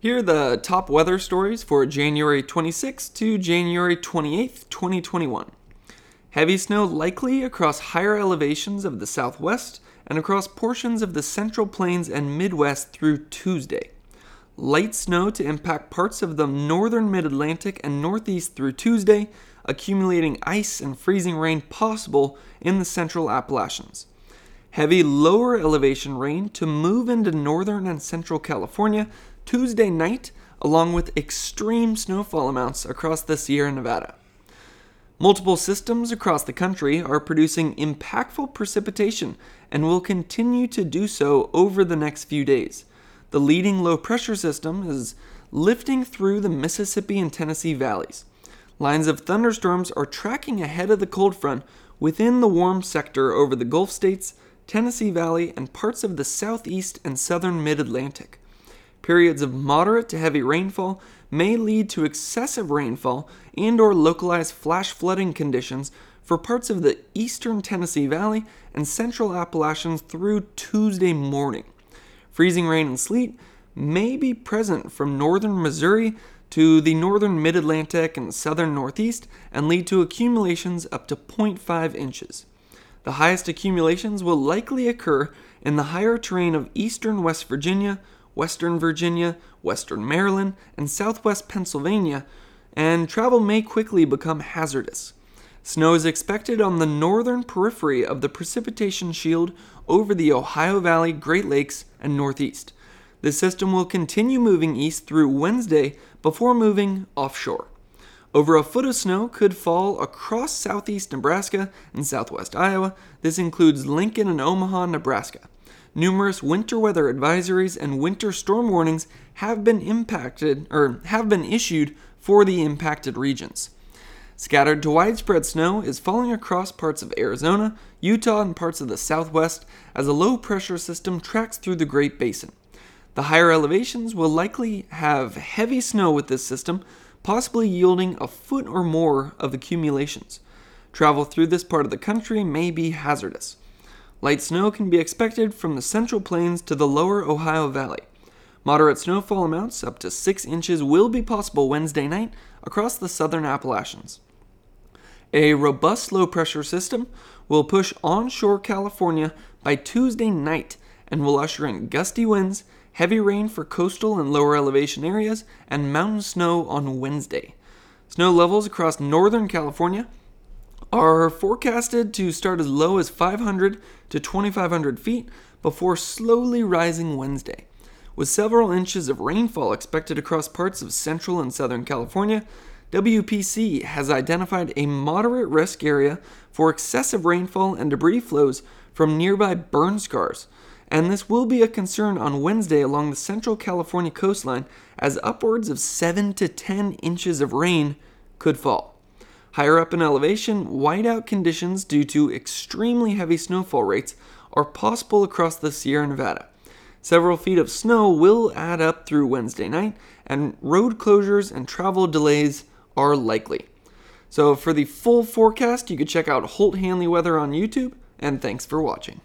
Here are the top weather stories for January 26th to January 28th, 2021. Heavy snow likely across higher elevations of the southwest and across portions of the central plains and midwest through Tuesday. Light snow to impact parts of the northern mid Atlantic and northeast through Tuesday, accumulating ice and freezing rain possible in the central Appalachians. Heavy lower elevation rain to move into northern and central California Tuesday night, along with extreme snowfall amounts across the Sierra Nevada. Multiple systems across the country are producing impactful precipitation and will continue to do so over the next few days. The leading low pressure system is lifting through the Mississippi and Tennessee valleys. Lines of thunderstorms are tracking ahead of the cold front within the warm sector over the Gulf states, Tennessee Valley, and parts of the southeast and southern mid Atlantic. Periods of moderate to heavy rainfall may lead to excessive rainfall and or localized flash flooding conditions for parts of the eastern Tennessee Valley and central Appalachians through Tuesday morning. Freezing rain and sleet may be present from northern Missouri to the northern mid Atlantic and southern Northeast and lead to accumulations up to 0.5 inches. The highest accumulations will likely occur in the higher terrain of eastern West Virginia, western Virginia, western Maryland, and southwest Pennsylvania, and travel may quickly become hazardous. Snow is expected on the northern periphery of the precipitation shield over the Ohio Valley, Great Lakes, and Northeast. The system will continue moving east through Wednesday before moving offshore. Over a foot of snow could fall across southeast Nebraska and southwest Iowa. This includes Lincoln and Omaha, Nebraska numerous winter weather advisories and winter storm warnings have been impacted or have been issued for the impacted regions. Scattered to widespread snow is falling across parts of Arizona, Utah, and parts of the southwest as a low pressure system tracks through the Great Basin. The higher elevations will likely have heavy snow with this system, possibly yielding a foot or more of accumulations. Travel through this part of the country may be hazardous. Light snow can be expected from the central plains to the lower Ohio Valley. Moderate snowfall amounts, up to 6 inches, will be possible Wednesday night across the southern Appalachians. A robust low pressure system will push onshore California by Tuesday night and will usher in gusty winds, heavy rain for coastal and lower elevation areas, and mountain snow on Wednesday. Snow levels across northern California are forecasted to start as low as 500 to 2,500 feet before slowly rising Wednesday. With several inches of rainfall expected across parts of central and southern California, WPC has identified a moderate risk area for excessive rainfall and debris flows from nearby burn scars, and this will be a concern on Wednesday along the central California coastline as upwards of 7 to 10 inches of rain could fall. Higher up in elevation, whiteout conditions due to extremely heavy snowfall rates are possible across the Sierra Nevada. Several feet of snow will add up through Wednesday night, and road closures and travel delays are likely. So, for the full forecast, you can check out Holt Hanley Weather on YouTube, and thanks for watching.